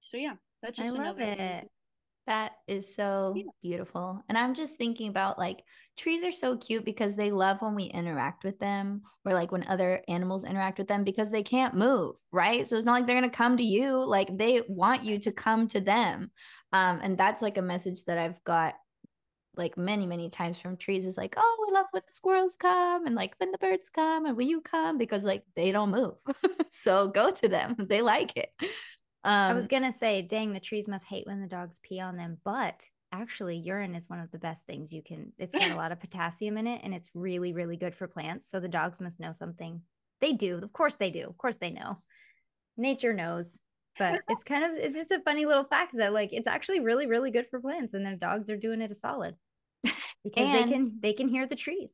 so yeah, that's just I love it. That is so yeah. beautiful. And I'm just thinking about like trees are so cute because they love when we interact with them or like when other animals interact with them because they can't move, right? So it's not like they're going to come to you, like they want you to come to them. Um, and that's like a message that I've got like many, many times from trees is like, oh, we love when the squirrels come and like when the birds come and when you come because like they don't move. so go to them. They like it. Um, I was um, gonna say, dang, the trees must hate when the dogs pee on them, but actually urine is one of the best things you can it's got a lot of potassium in it and it's really really good for plants so the dogs must know something. They do of course they do of course they know. Nature knows but it's kind of it's just a funny little fact that like it's actually really really good for plants and the dogs are doing it a solid because and, they can they can hear the trees.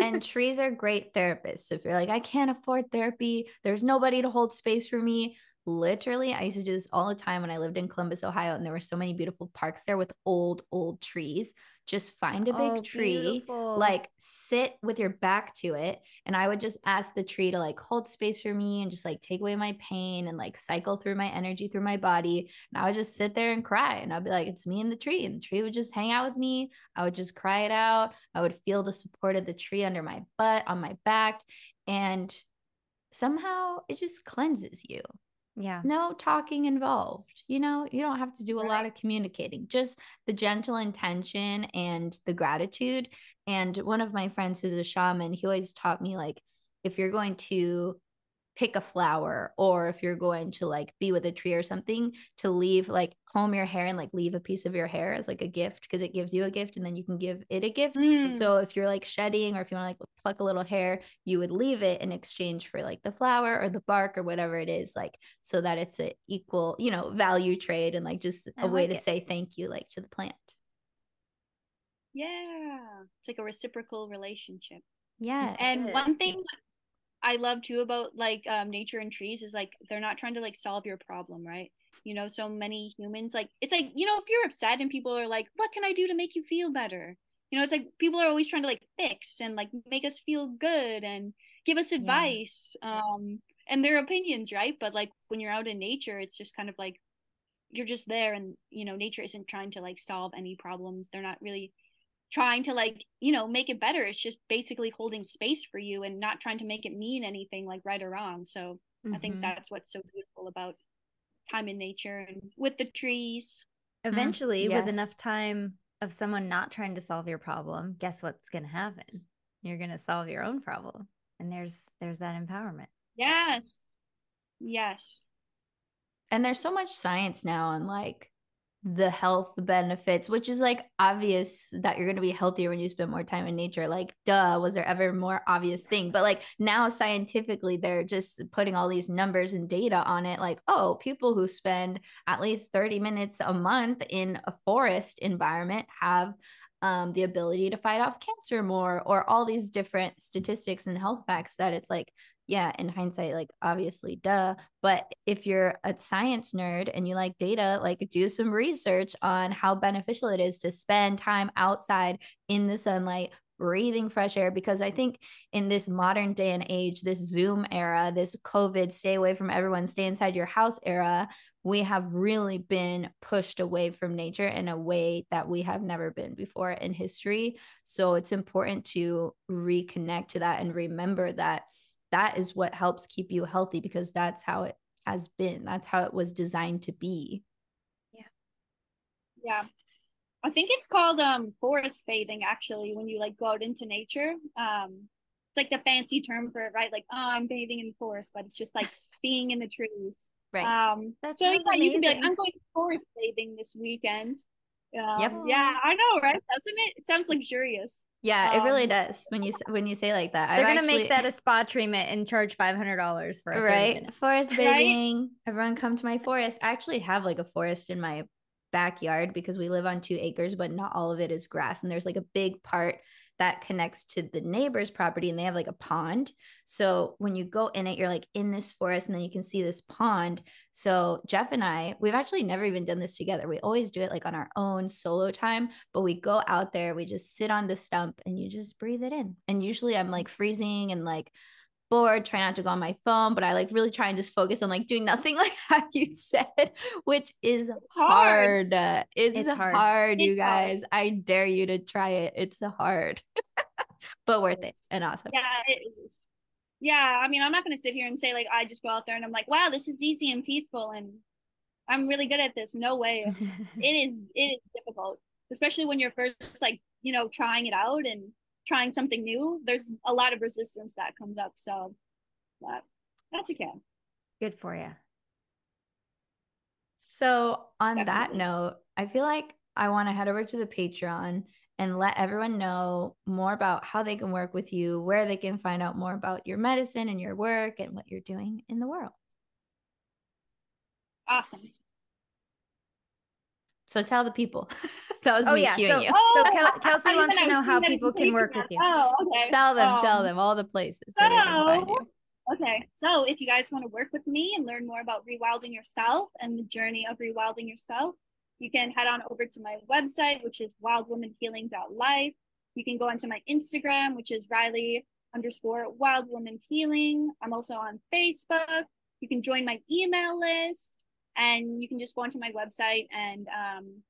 And trees are great therapists if you're like i can't afford therapy there's nobody to hold space for me literally i used to do this all the time when i lived in columbus ohio and there were so many beautiful parks there with old old trees. Just find a big oh, tree like sit with your back to it and i would just ask the tree to like hold space for me and just like take away my pain and like cycle through my energy through my body and i would just sit there and cry and i'd be like it's me and the tree and the tree would just hang out with me. I would just cry it out. I would feel the support of the tree under my butt on my back and somehow it just cleanses you yeah. No talking involved. You know, you don't have to do a right. lot of communicating, just the gentle intention and the gratitude. And one of my friends who's a shaman, he always taught me like, if you're going to pick a flower or if you're going to like be with a tree or something to leave like comb your hair and like leave a piece of your hair as like a gift because it gives you a gift and then you can give it a gift. Mm. so if you're like shedding or if you want to like pluck a little hair you would leave it in exchange for like the flower or the bark or whatever it is like so that it's a equal you know value trade and like just a way to it. say thank you like to the plant. Yeah. It's like a reciprocal relationship. Yeah and one thing I love too about like um, nature and trees is like they're not trying to like solve your problem, right? You know, so many humans like it's like you know if you're upset and people are like, "What can I do to make you feel better?" You know, it's like people are always trying to like fix and like make us feel good and give us advice yeah. um and their opinions, right? But like when you're out in nature, it's just kind of like you're just there and you know nature isn't trying to like solve any problems. They're not really trying to like you know make it better. It's just basically holding space for you and not trying to make it mean anything like right or wrong. So mm-hmm. i think mm-hmm. that's what's so beautiful about time in nature and with the trees. Eventually yes. with enough time of someone not trying to solve your problem guess what's going to happen? You're going to solve your own problem and there's there's that empowerment. Yes. Yes. And there's so much science now on like the health benefits, which is like obvious that you're going to be healthier when you spend more time in nature. Like, duh, was there ever more obvious thing? But like now, scientifically, they're just putting all these numbers and data on it. Like, oh, people who spend at least 30 minutes a month in a forest environment have um, the ability to fight off cancer more, or all these different statistics and health facts that it's like, yeah, in hindsight, like obviously, duh. But if you're a science nerd and you like data, like do some research on how beneficial it is to spend time outside in the sunlight, breathing fresh air. Because I think in this modern day and age, this Zoom era, this COVID, stay away from everyone, stay inside your house era, we have really been pushed away from nature in a way that we have never been before in history. So it's important to reconnect to that and remember that that is what helps keep you healthy because that's how it has been. That's how it was designed to be. Yeah. Yeah. I think it's called um forest bathing actually when you like go out into nature. Um it's like the fancy term for it, right? Like, oh, I'm bathing in the forest, but it's just like being in the trees. Right. Um That's so yeah, you can be like, I'm going forest bathing this weekend. Um, yep. Yeah, I know, right? Doesn't it? It sounds luxurious. Yeah, um, it really um, does. When you when you say like that, they're I've gonna actually... make that a spa treatment and charge five hundred dollars for it. right forest bathing. Right? Everyone come to my forest. I actually have like a forest in my backyard because we live on two acres, but not all of it is grass, and there's like a big part that connects to the neighbor's property and they have like a pond. So when you go in it, you're like in this forest and then you can see this pond. So Jeff and I, we've actually never even done this together. We always do it like on our own solo time, but we go out there, we just sit on the stump and you just breathe it in. And usually I'm like freezing and like bored, try not to go on my phone, but I like really try and just focus on like doing nothing like how you said, which is hard. hard. It's, it's hard, hard you guys. Hard. I dare you to try it. It's hard, but worth it and awesome. Yeah, it is. Yeah, I mean, I'm not going to sit here and say like I just go out there and I'm like, wow, this is easy and peaceful and I'm really good at this. No way. it is it is difficult, especially when you're first like, you know, trying it out and trying something new, there's a lot of resistance that comes up. So that that's okay. Good for you. So on Definitely. that note, I feel like I want to head over to the Patreon and let everyone know more about how they can work with you, where they can find out more about your medicine and your work and what you're doing in the world. Awesome. So tell the people. that was oh, me yeah. cueing so, you. Oh, so Kel- Kelsey wants to know how people can work with you. Oh, okay. Tell them, um, tell them all the places. So, okay. So if you guys want to work with me and learn more about rewilding yourself and the journey of rewilding yourself, you can head on over to my website, which is wildwomanhealing.life. You can go onto my Instagram, which is Riley underscore wild woman healing. I'm also on Facebook. You can join my email list and you can just go onto my website and um,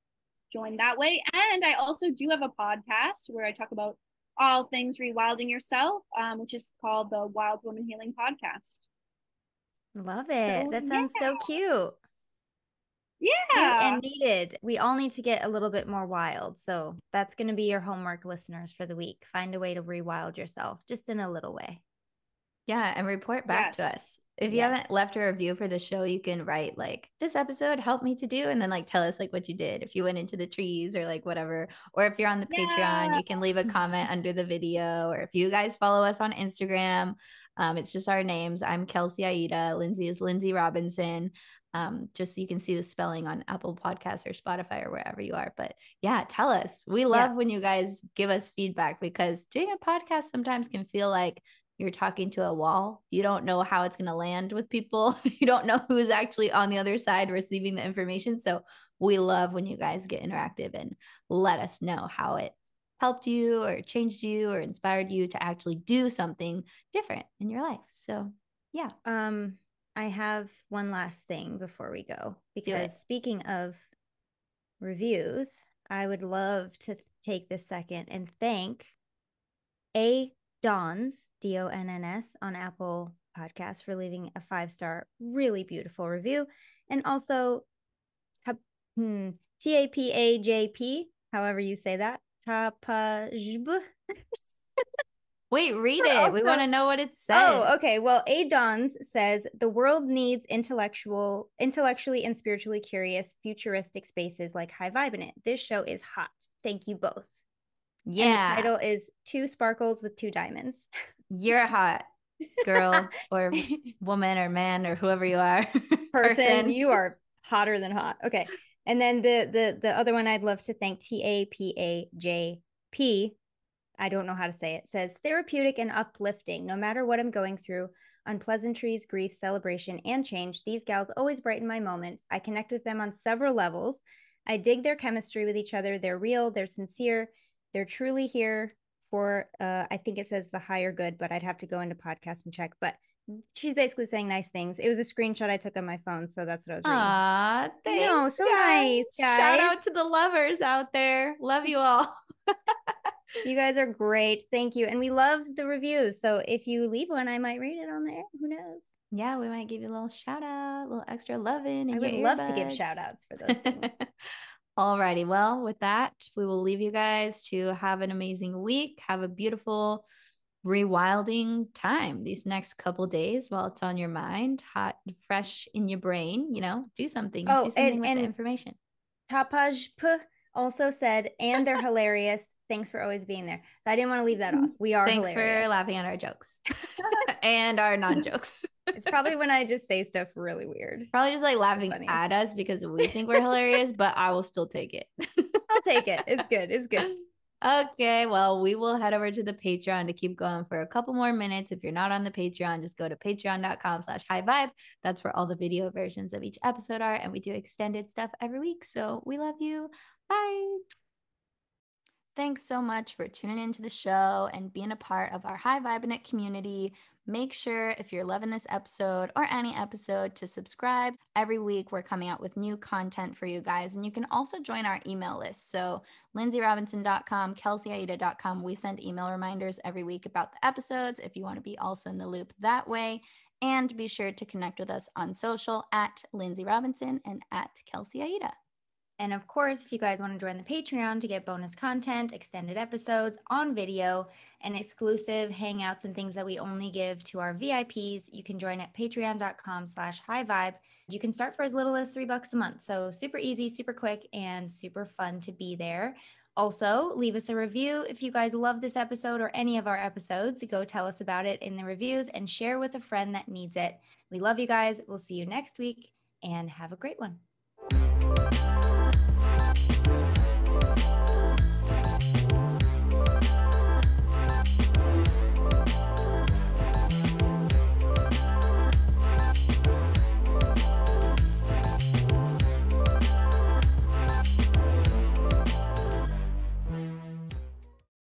join that way. And I also do have a podcast where I talk about all things rewilding yourself, um, which is called the Wild Woman Healing Podcast. Love it. So, that sounds yeah. so cute. Yeah. and needed. We all need to get a little bit more wild. So that's going to be your homework, listeners, for the week. Find a way to rewild yourself just in a little way. Yeah. And report back yes. to us if you yes. haven't left a review for the show, you can write like this episode helped me to do, and then like tell us like what you did. If you went into the trees or like whatever, or if you're on the yeah. Patreon, you can leave a comment under the video. Or if you guys follow us on Instagram, um, it's just our names. I'm Kelsey Aida. Lindsay is Lindsay Robinson. Um, just so you can see the spelling on Apple Podcasts or Spotify or wherever you are. But yeah, tell us. We love yeah. when you guys give us feedback because doing a podcast sometimes can feel like you're talking to a wall. You don't know how it's going to land with people. you don't know who's actually on the other side receiving the information. So we love when you guys get interactive and let us know how it helped you or changed you or inspired you to actually do something different in your life. So, yeah. Um I have one last thing before we go because speaking of reviews, I would love to take this second and thank a Donns, D O N N S, on Apple Podcasts for leaving a five star, really beautiful review. And also hmm, T A P A J P, however you say that, Tapajb. Wait, read it. Also, we want to know what it oh, says. Oh, okay. Well, A Donns says the world needs intellectual, intellectually and spiritually curious, futuristic spaces like High Vibe in it. This show is hot. Thank you both. Yeah. And the title is Two Sparkles with Two Diamonds. You're a hot, girl or woman or man or whoever you are. Person, Person. you are hotter than hot. Okay. And then the the the other one I'd love to thank T A P A J P I don't know how to say it, says therapeutic and uplifting. No matter what I'm going through, unpleasantries, grief, celebration, and change, these gals always brighten my moments. I connect with them on several levels. I dig their chemistry with each other. They're real, they're sincere, they're truly here for, uh, I think it says the higher good, but I'd have to go into podcast and check. But she's basically saying nice things. It was a screenshot I took on my phone, so that's what I was reading. Ah, thanks. so guys. nice. Guys. Shout out to the lovers out there. Love you all. you guys are great. Thank you. And we love the reviews. So if you leave one, I might read it on there. Who knows? Yeah, we might give you a little shout out, a little extra loving. I would love to give shout outs for those things. Alrighty. Well, with that, we will leave you guys to have an amazing week. Have a beautiful rewilding time these next couple days while it's on your mind, hot, fresh in your brain. You know, do something. Oh, do something and, with and the information. Tapaj P also said, and they're hilarious. Thanks for always being there. I didn't want to leave that off. We are Thanks hilarious. for laughing at our jokes and our non-jokes. it's probably when I just say stuff really weird. Probably just like laughing at us because we think we're hilarious, but I will still take it. I'll take it. It's good. It's good. Okay, well, we will head over to the Patreon to keep going for a couple more minutes. If you're not on the Patreon, just go to patreon.com slash high vibe. That's where all the video versions of each episode are. And we do extended stuff every week. So we love you. Bye. Thanks so much for tuning into the show and being a part of our High Vibe community. Make sure if you're loving this episode or any episode to subscribe. Every week we're coming out with new content for you guys. And you can also join our email list. So lindsayrobinson.com, kelseyaida.com. We send email reminders every week about the episodes if you want to be also in the loop that way. And be sure to connect with us on social at Lindsay Robinson and at Kelsey Aida. And of course, if you guys want to join the Patreon to get bonus content, extended episodes on video, and exclusive hangouts and things that we only give to our VIPs, you can join at patreon.com slash high vibe. You can start for as little as three bucks a month. So super easy, super quick, and super fun to be there. Also, leave us a review if you guys love this episode or any of our episodes. Go tell us about it in the reviews and share with a friend that needs it. We love you guys. We'll see you next week and have a great one.